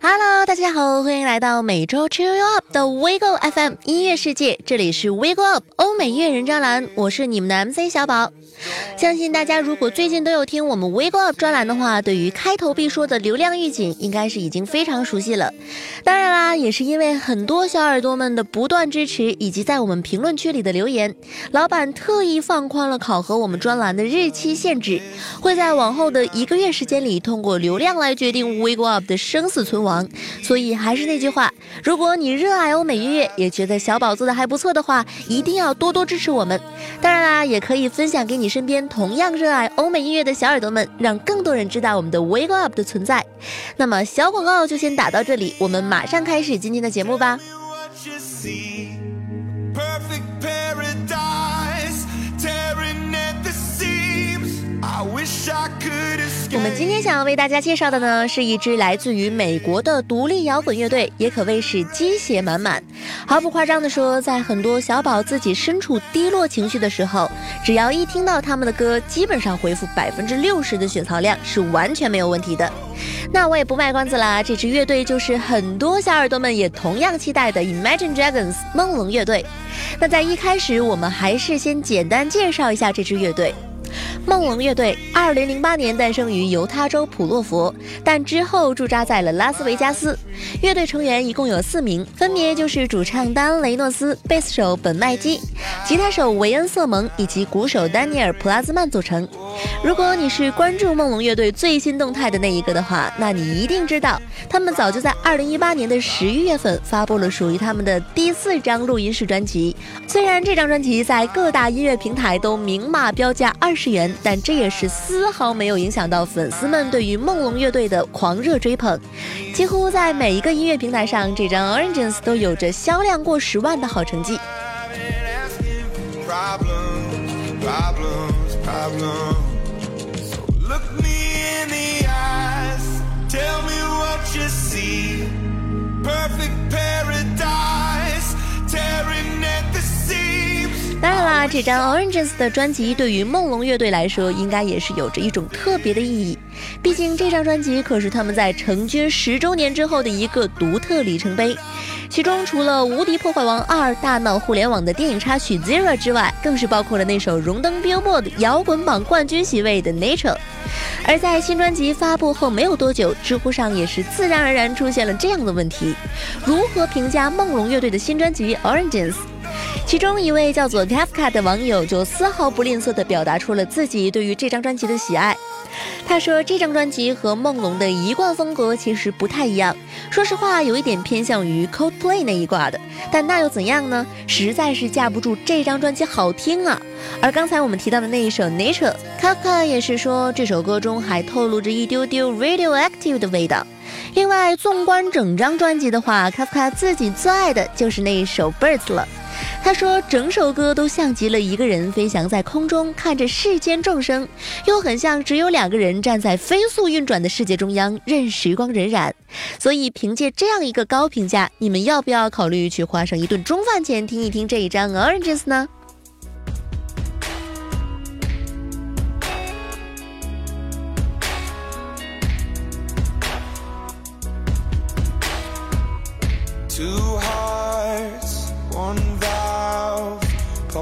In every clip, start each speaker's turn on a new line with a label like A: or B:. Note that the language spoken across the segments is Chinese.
A: Hello，大家好，欢迎来到每周 Chill You Up 的 Wiggle FM 音乐世界，这里是 Wiggle Up 欧美音乐人专栏，我是你们的 MC 小宝。相信大家如果最近都有听我们 Wiggle Up 专栏的话，对于开头必说的流量预警，应该是已经非常熟悉了。当然啦，也是因为很多小耳朵们的不断支持，以及在我们评论区里的留言，老板特意放宽了考核我们专栏的日期限制，会在往后的一个月时间里，通过流量来决定 Wiggle Up 的生死存亡。所以还是那句话，如果你热爱欧美音乐，也觉得小宝做的还不错的话，一定要多多支持我们。当然啦，也可以分享给你身边同样热爱欧美音乐的小耳朵们，让更多人知道我们的 Wake Up 的存在。那么小广告就先打到这里，我们马上开始今天的节目吧。今天想要为大家介绍的呢，是一支来自于美国的独立摇滚乐队，也可谓是鸡血满满。毫不夸张地说，在很多小宝自己身处低落情绪的时候，只要一听到他们的歌，基本上回复百分之六十的血槽量是完全没有问题的。那我也不卖关子啦，这支乐队就是很多小耳朵们也同样期待的 Imagine Dragons 梦龙乐队。那在一开始，我们还是先简单介绍一下这支乐队。梦龙乐队二零零八年诞生于犹他州普洛佛，但之后驻扎在了拉斯维加斯。乐队成员一共有四名，分别就是主唱丹雷诺斯、贝斯手本麦基、吉他手维恩瑟蒙以及鼓手丹尼尔普拉兹曼组成。如果你是关注梦龙乐队最新动态的那一个的话，那你一定知道，他们早就在二零一八年的十一月份发布了属于他们的第四张录音室专辑。虽然这张专辑在各大音乐平台都明码标价二十但这也是丝毫没有影响到粉丝们对于梦龙乐队的狂热追捧，几乎在每一个音乐平台上，这张 Oranges 都有着销量过十万的好成绩。当然啦，这张 Oranges 的专辑对于梦龙乐队来说，应该也是有着一种特别的意义。毕竟这张专辑可是他们在成军十周年之后的一个独特里程碑。其中除了《无敌破坏王二》大闹互联网的电影插曲 Zero 之外，更是包括了那首荣登 Billboard 摇滚榜冠军席位的 Nature。而在新专辑发布后没有多久，知乎上也是自然而然出现了这样的问题：如何评价梦龙乐队的新专辑 Oranges？其中一位叫做 Kafka 的网友就丝毫不吝啬地表达出了自己对于这张专辑的喜爱。他说，这张专辑和梦龙的一贯风格其实不太一样，说实话有一点偏向于 Coldplay 那一挂的。但那又怎样呢？实在是架不住这张专辑好听啊！而刚才我们提到的那一首 Nature，Kafka 也是说这首歌中还透露着一丢丢 radioactive 的味道。另外，纵观整张专辑的话，Kafka 自己最爱的就是那一首 Birds 了。他说，整首歌都像极了一个人飞翔在空中，看着世间众生，又很像只有两个人站在飞速运转的世界中央，任时光荏苒。所以，凭借这样一个高评价，你们要不要考虑去花上一顿中饭钱听一听这一张 Oranges 呢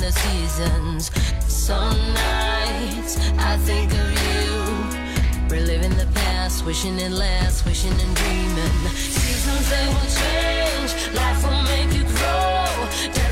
A: The seasons. Some nights I think of you, reliving the past, wishing it lasts, wishing and dreaming. Seasons they will change, life will make you grow,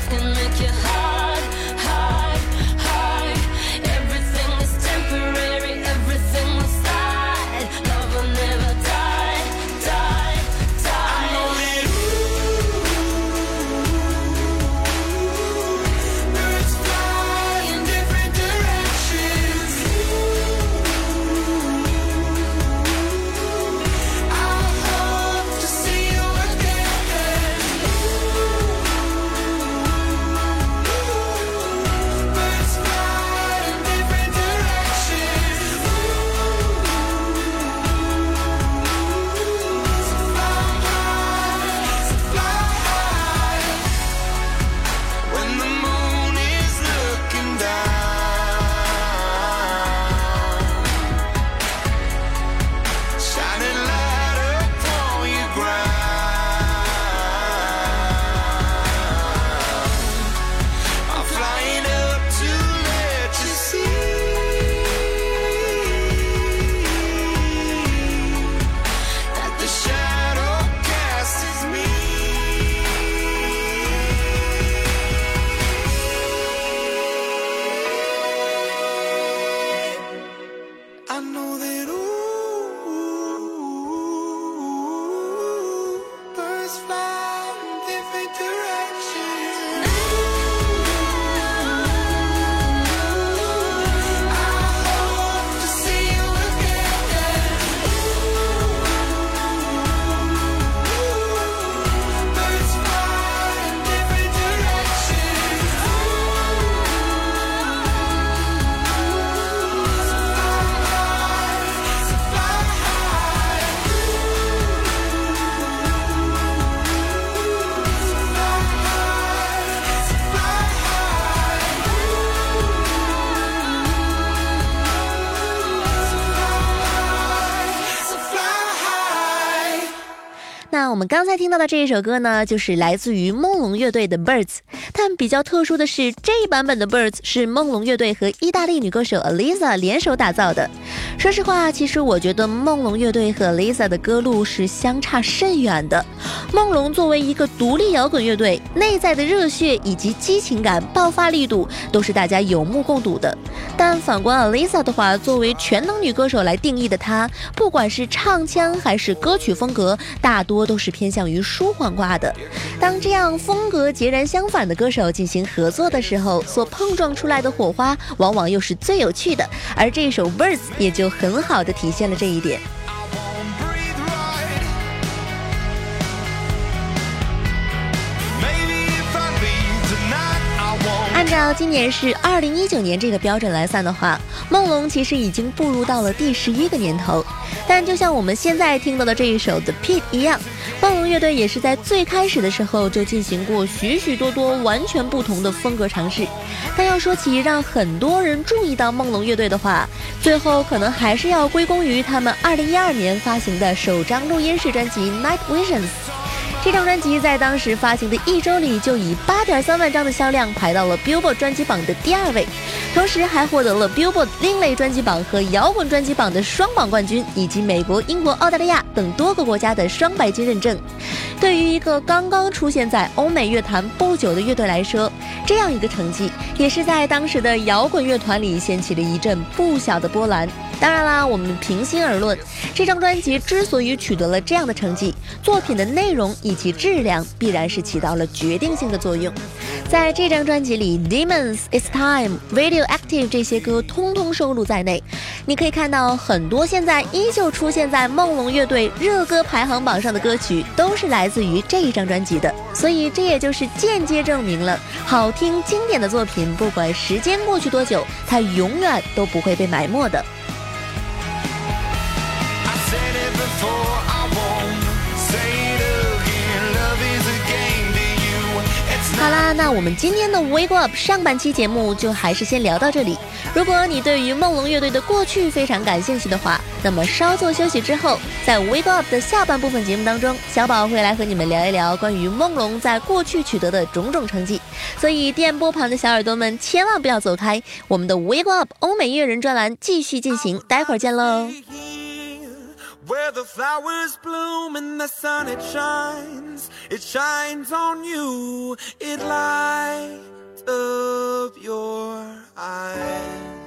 A: 我们刚才听到的这一首歌呢，就是来自于梦龙乐队的《Birds》。但比较特殊的是，这一版本的《Birds》是梦龙乐队和意大利女歌手 Alisa 联手打造的。说实话，其实我觉得梦龙乐队和 Alisa 的歌路是相差甚远的。梦龙作为一个独立摇滚乐队，内在的热血以及激情感、爆发力度都是大家有目共睹的。但反观 Alisa 的话，作为全能女歌手来定义的她，不管是唱腔还是歌曲风格，大多都是偏向于舒缓挂的。当这样风格截然相反的歌手进行合作的时候，所碰撞出来的火花，往往又是最有趣的。而这首 Birds 也就很好的体现了这一点。按照今年是二零一九年这个标准来算的话，梦龙其实已经步入到了第十一个年头。但就像我们现在听到的这一首《The Pit》一样，乐队也是在最开始的时候就进行过许许多多完全不同的风格尝试。但要说起让很多人注意到梦龙乐队的话，最后可能还是要归功于他们二零一二年发行的首张录音室专辑《Night Visions》。这张专辑在当时发行的一周里，就以八点三万张的销量排到了 Billboard 专辑榜的第二位，同时还获得了 Billboard 另类专辑榜和摇滚专辑榜的双榜冠军，以及美国、英国、澳大利亚等多个国家的双白金认证。对于一个刚刚出现在欧美乐坛不久的乐队来说，这样一个成绩，也是在当时的摇滚乐团里掀起了一阵不小的波澜。当然啦，我们平心而论，这张专辑之所以取得了这样的成绩，作品的内容以其质量必然是起到了决定性的作用。在这张专辑里，《Demons》、《It's Time》、《Radioactive》这些歌通通收录在内。你可以看到，很多现在依旧出现在梦龙乐队热歌排行榜上的歌曲，都是来自于这一张专辑的。所以，这也就是间接证明了，好听经典的作品，不管时间过去多久，它永远都不会被埋没的。好啦，那我们今天的 Wake Up 上半期节目就还是先聊到这里。如果你对于梦龙乐队的过去非常感兴趣的话，那么稍作休息之后，在 Wake Up 的下半部分节目当中，小宝会来和你们聊一聊关于梦龙在过去取得的种种成绩。所以电波旁的小耳朵们千万不要走开，我们的 Wake Up 欧美乐人专栏继续进行，待会儿见喽。Where the flowers bloom and the sun it shines, it shines on you, it lights up your eyes.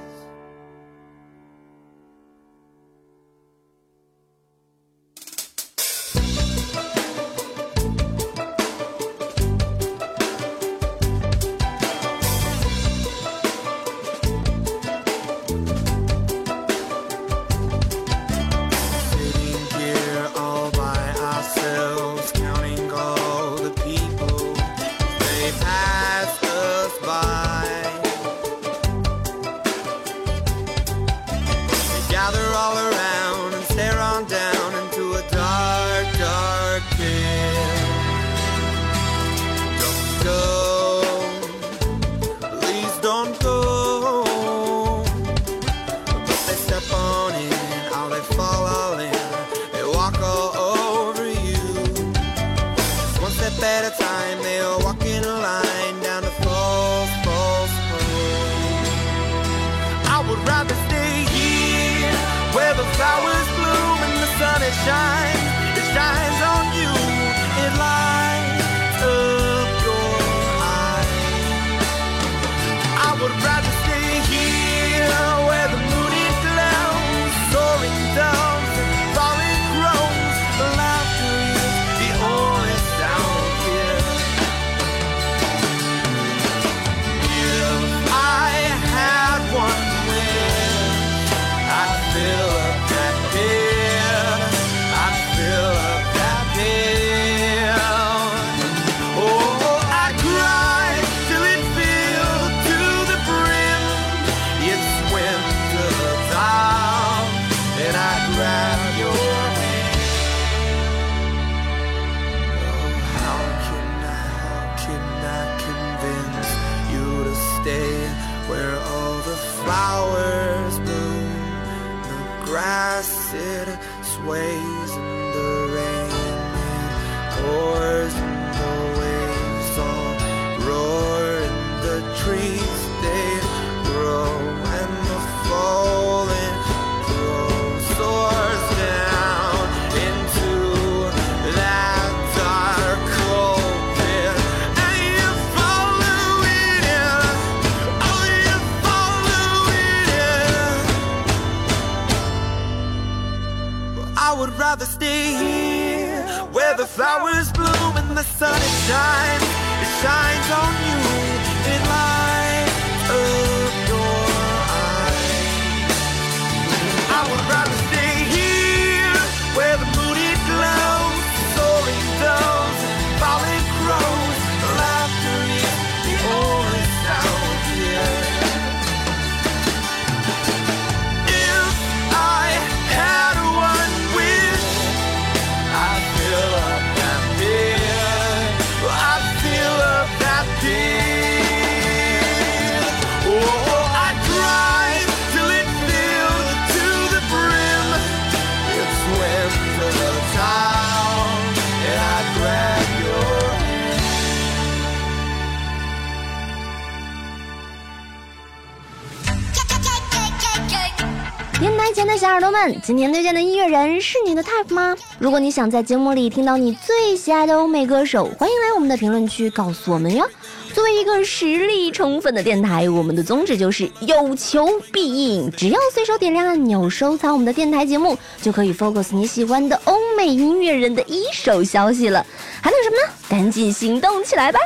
B: 们，今天推荐的音乐人是你的 type 吗？如果你想在节目里听到你最喜爱的欧美歌手，欢迎来我们的评论区告诉我们哟。作为一个实力充分的电台，我们的宗旨就是有求必应，只要随手点亮按钮收藏我们的电台节目，就可以 focus 你喜欢的欧美音乐人的一手消息了。还等什么呢？赶紧行动起来吧！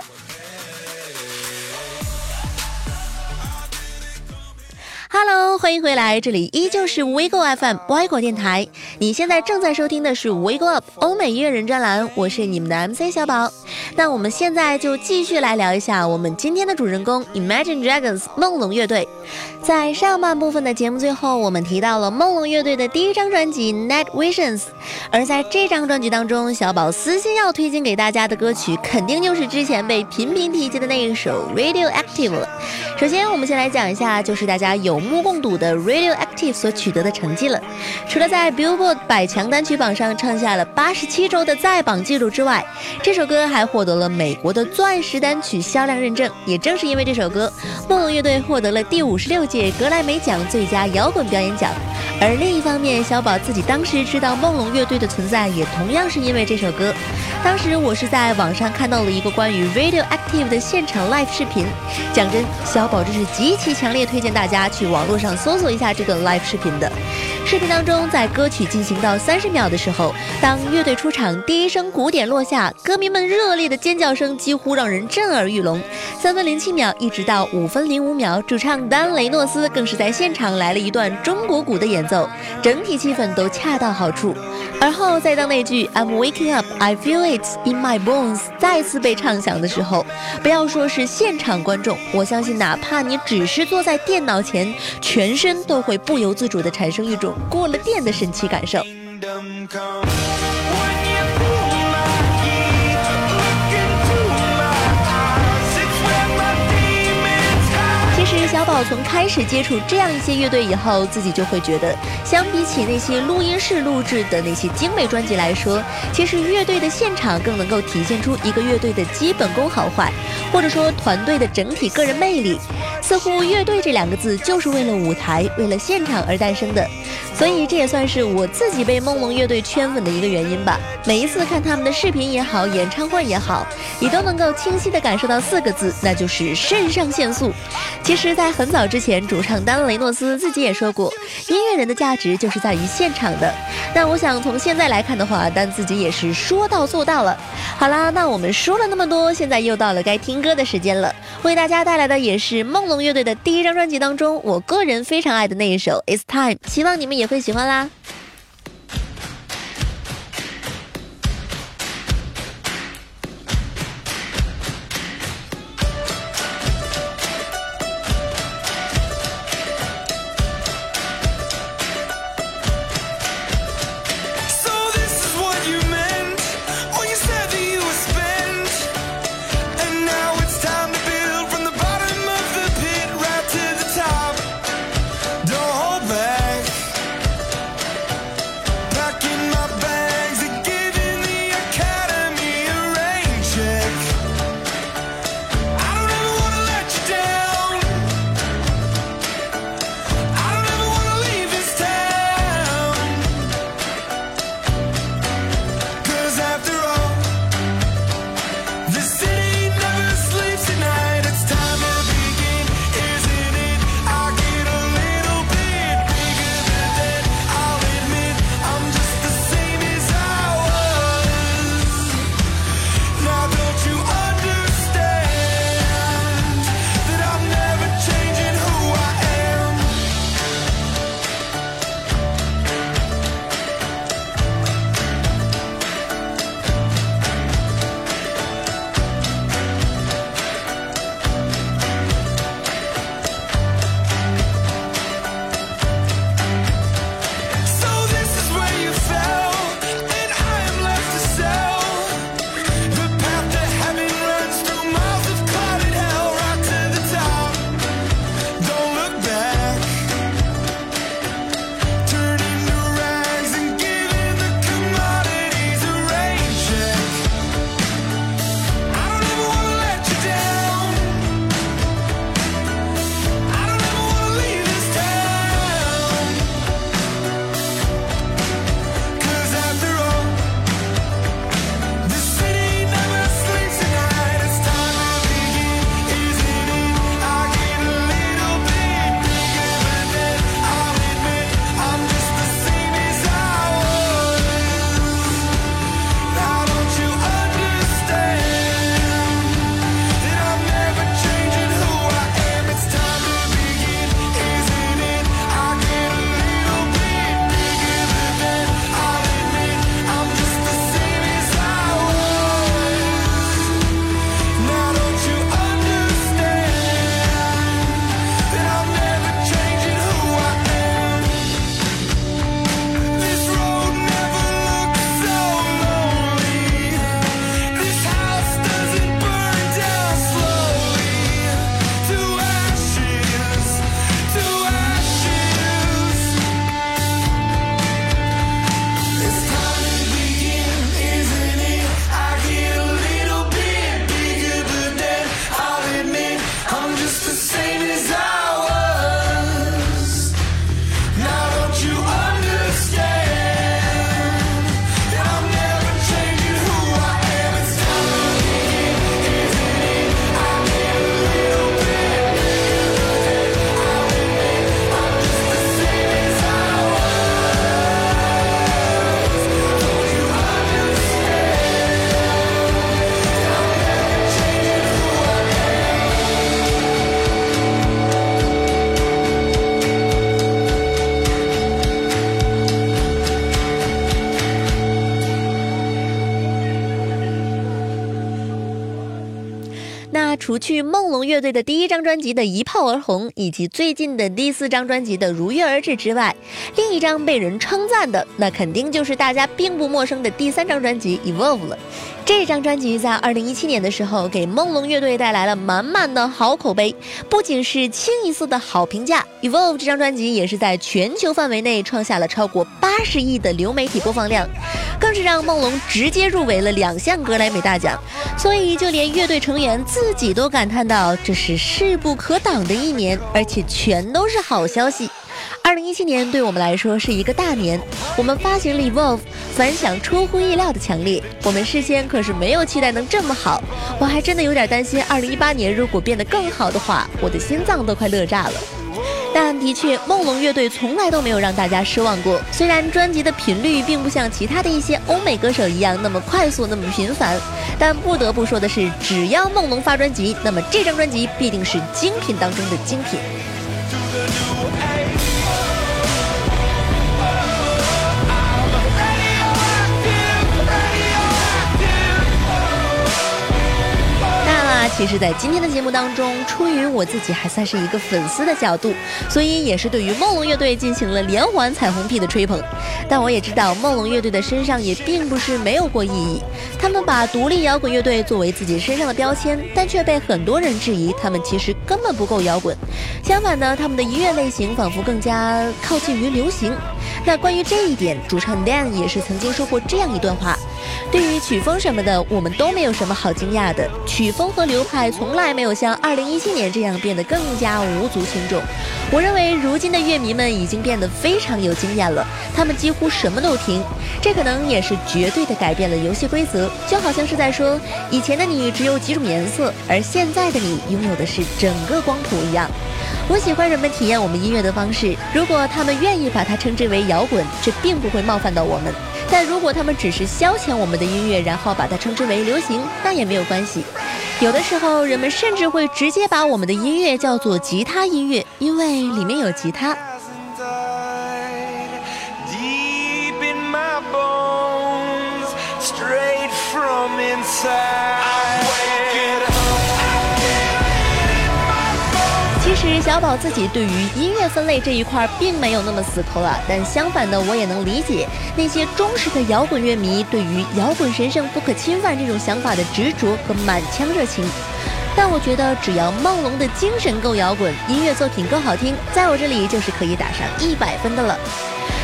A: Hello，欢迎回来，这里依旧是 WeGo FM 歪果电台。你现在正在收听的是 WeGo Up 欧美音乐人专栏，我是你们的 MC 小宝。那我们现在就继续来聊一下我们今天的主人公 Imagine Dragons 梦龙乐队。在上半部分的节目最后，我们提到了梦龙乐队的第一张专辑《Night Visions》，而在这张专辑当中，小宝私心要推荐给大家的歌曲，肯定就是之前被频频提及的那一首《Radioactive》了。首先，我们先来讲一下，就是大家有目共睹的 Radioactive 所取得的成绩了。除了在 Billboard 百强单曲榜上创下了八十七周的在榜记录之外，这首歌还获得了美国的钻石单曲销量认证。也正是因为这首歌，梦龙乐队获得了第五十六届格莱美奖最佳摇滚表演奖。而另一方面，小宝自己当时知道梦龙乐队的存在，也同样是因为这首歌。当时我是在网上看到了一个关于 Radioactive 的现场 live 视频。讲真，小宝真是极其强烈推荐大家去网络上搜索一下这个 live 视频的。视频当中，在歌曲进行到三十秒的时候，当乐队出场，第一声鼓点落下，歌迷们热烈的尖叫声几乎让人震耳欲聋。三分零七秒一直到五分零五秒，主唱丹雷诺斯更是在现场来了一段中国鼓的演奏，整体气氛都恰到好处。而后再当那句 "I'm waking up, I feel it in my bones" 再次被唱响的时候，不要说是现场观众，我相信哪怕你只是坐在电脑前，全身都会不由自主地产生一种过了电的神奇感受。其实小宝从开始接触这样一些乐队以后，自己就会觉得，相比起那些录音室录制的那些精美专辑来说，其实乐队的现场更能够体现出一个乐队的基本功好坏，或者说团队的整体个人魅力。似乎乐队这两个字就是为了舞台、为了现场而诞生的，所以这也算是我自己被梦龙乐队圈粉的一个原因吧。每一次看他们的视频也好，演唱会也好，你都能够清晰地感受到四个字，那就是肾上腺素。其实，在很很早之前，主唱丹雷诺斯自己也说过，音乐人的价值就是在于现场的。但我想从现在来看的话，丹自己也是说到做到了。好啦，那我们说了那么多，现在又到了该听歌的时间了。为大家带来的也是梦龙乐队的第一张专辑当中，我个人非常爱的那一首《It's Time》，希望你们也会喜欢啦。乐队的第一张专辑的一炮而红，以及最近的第四张专辑的如约而至之外，另一张被人称赞的，那肯定就是大家并不陌生的第三张专辑《Evolve》了。这张专辑在二零一七年的时候，给梦龙乐队带来了满满的好口碑，不仅是清一色的好评价，《Evolve》这张专辑也是在全球范围内创下了超过八十亿的流媒体播放量，更是让梦龙直接入围了两项格莱美大奖。所以，就连乐队成员自己都感叹到，这是势不可挡的一年，而且全都是好消息。二零一七年对我们来说是一个大年，我们发行了 Evolve，反响出乎意料的强烈。我们事先可是没有期待能这么好，我还真的有点担心，二零一八年如果变得更好的话，我的心脏都快乐炸了。但的确，梦龙乐队从来都没有让大家失望过。虽然专辑的频率并不像其他的一些欧美歌手一样那么快速、那么频繁，但不得不说的是，只要梦龙发专辑，那么这张专辑必定是精品当中的精品。其实，在今天的节目当中，出于我自己还算是一个粉丝的角度，所以也是对于梦龙乐队进行了连环彩虹屁的吹捧。但我也知道，梦龙乐队的身上也并不是没有过意义。他们把独立摇滚乐队作为自己身上的标签，但却被很多人质疑，他们其实根本不够摇滚。相反呢，他们的音乐类型仿佛更加靠近于流行。那关于这一点，主唱 Dan 也是曾经说过这样一段话。对于曲风什么的，我们都没有什么好惊讶的。曲风和流派从来没有像2017年这样变得更加无足轻重。我认为如今的乐迷们已经变得非常有经验了，他们几乎什么都听。这可能也是绝对的改变了游戏规则，就好像是在说，以前的你只有几种颜色，而现在的你拥有的是整个光谱一样。我喜欢人们体验我们音乐的方式，如果他们愿意把它称之为摇滚，这并不会冒犯到我们。但如果他们只是消遣我们的音乐，然后把它称之为流行，那也没有关系。有的时候，人们甚至会直接把我们的音乐叫做吉他音乐，因为里面有吉他。小宝自己对于音乐分类这一块并没有那么死抠了，但相反的，我也能理解那些忠实的摇滚乐迷对于摇滚神圣不可侵犯这种想法的执着和满腔热情。但我觉得，只要梦龙的精神够摇滚，音乐作品够好听，在我这里就是可以打上一百分的了。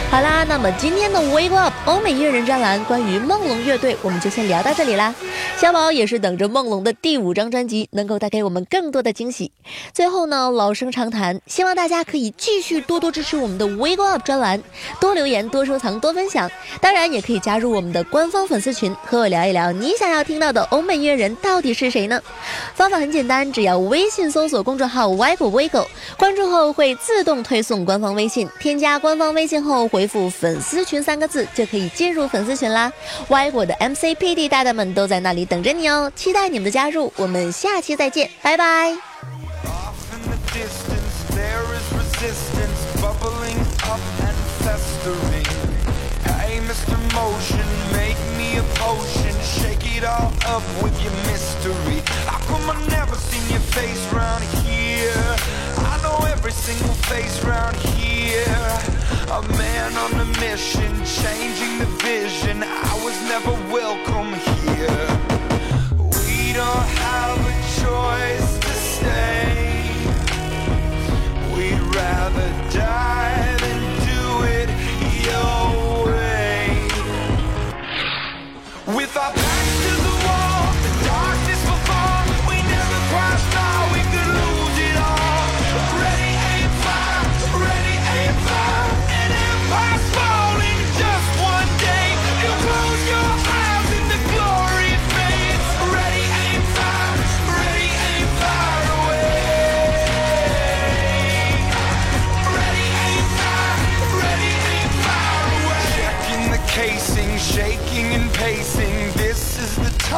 A: 好啦，那么今天的 Wake Up 欧美音乐人专栏关于梦龙乐队，我们就先聊到这里啦。小宝也是等着梦龙的第五张专辑能够带给我们更多的惊喜。最后呢，老生常谈，希望大家可以继续多多支持我们的 Wake Up 专栏，多留言、多收藏、多分享。当然，也可以加入我们的官方粉丝群，和我聊一聊你想要听到的欧美音乐人到底是谁呢？方法很简单，只要微信搜索公众号 w g o v o 关注后会自动推送官方微信，添加官方微信后。回复“粉丝群”三个字就可以进入粉丝群啦。歪果的 MCPD 大大们都在那里等着你哦，期待你们的加入。我们下期再见，拜拜。A man on a mission, changing the vision. I was never welcome here.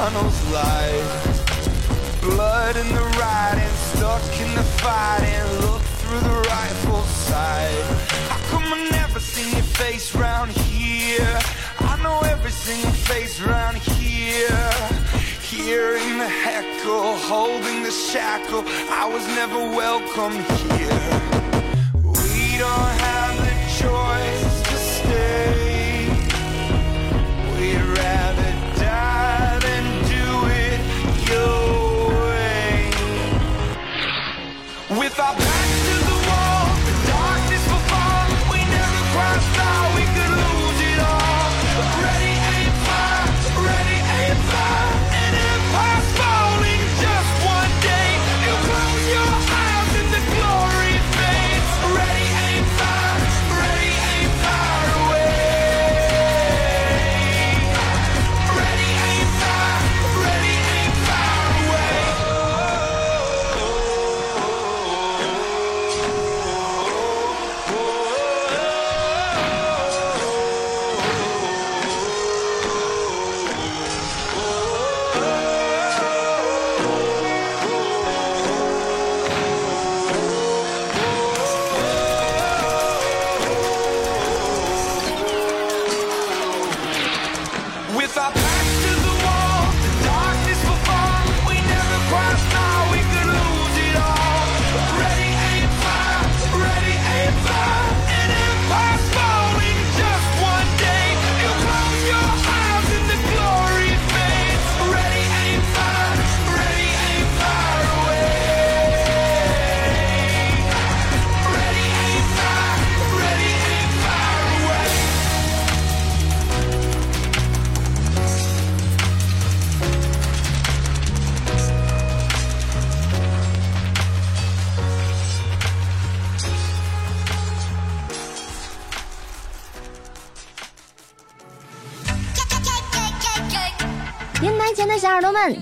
A: Tunnels light. Blood in the riding, stuck in the fighting. Look through the rifle sight. How come I never seen your face round here? I know every single face round here. here.
C: Hearing the heckle, holding the shackle, I was never welcome here. We don't have the choice to stay.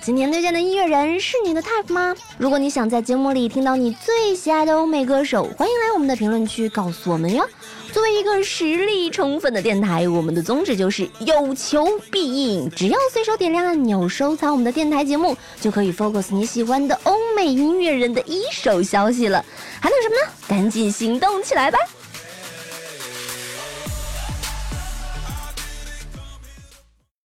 B: 今天推荐的音乐人是你的 type 吗？如果你想在节目里听到你最喜爱的欧美歌手，欢迎来我们的评论区告诉我们哟。作为一个实力充分的电台，我们的宗旨就是有求必应。只要随手点亮按钮，收藏我们的电台节目，就可以 focus 你喜欢的欧美音乐人的一手消息了。还等什么呢？赶紧行动起来吧！